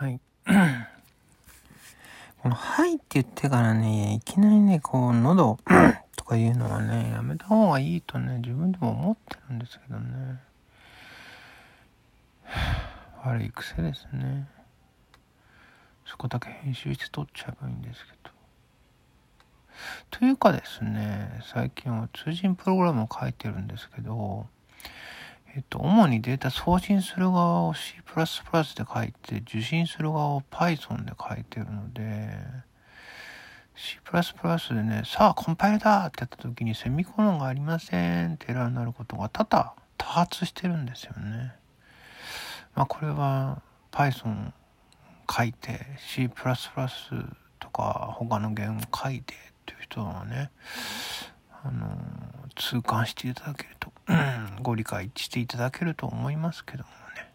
はい。この、はいって言ってからね、いきなりね、こう、喉 とか言うのはね、やめた方がいいとね、自分でも思ってるんですけどね。悪い癖ですね。そこだけ編集して撮っちゃえばいいんですけど。というかですね、最近は通信プログラムを書いてるんですけど、えっと、主にデータ送信する側を C++ で書いて、受信する側を Python で書いてるので、C++ でね、さあ、コンパイルだってやった時にセミコロンがありませんってエラーになることが多々多発してるんですよね。まあ、これは Python 書いて C++ とか他の言語書いてっていう人はね、あの、痛感していただける、ご理解していただけると思いますけどもね。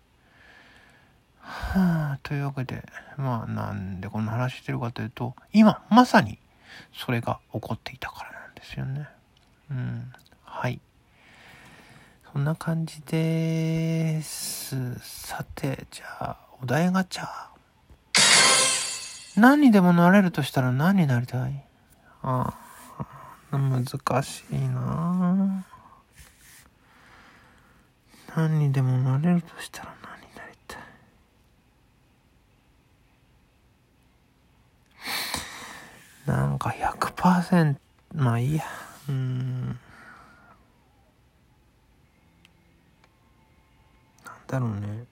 はあ、というわけで、まあなんでこんな話してるかというと、今まさにそれが起こっていたからなんですよね。うん。はい。そんな感じです。さて、じゃあ、お題ガチャ。何にでもなれるとしたら何になりたい？ああ。難しいな何にでもなれるとしたら何になりたい？なんか100%まあいいや。うん。なんだろうね。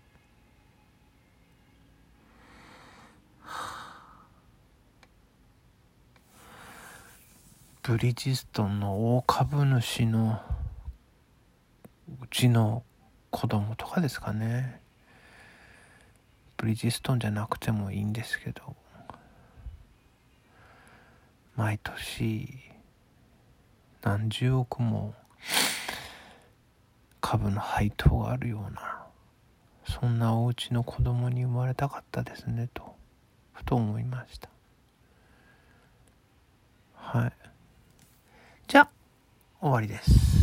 ブリヂストンの大株主のうちの子供とかですかね。ブリヂストンじゃなくてもいいんですけど。毎年何十億も株の配当があるようなそんなお家の子供に生まれたかったですねとふと思いました。はい。じゃあ終わりです。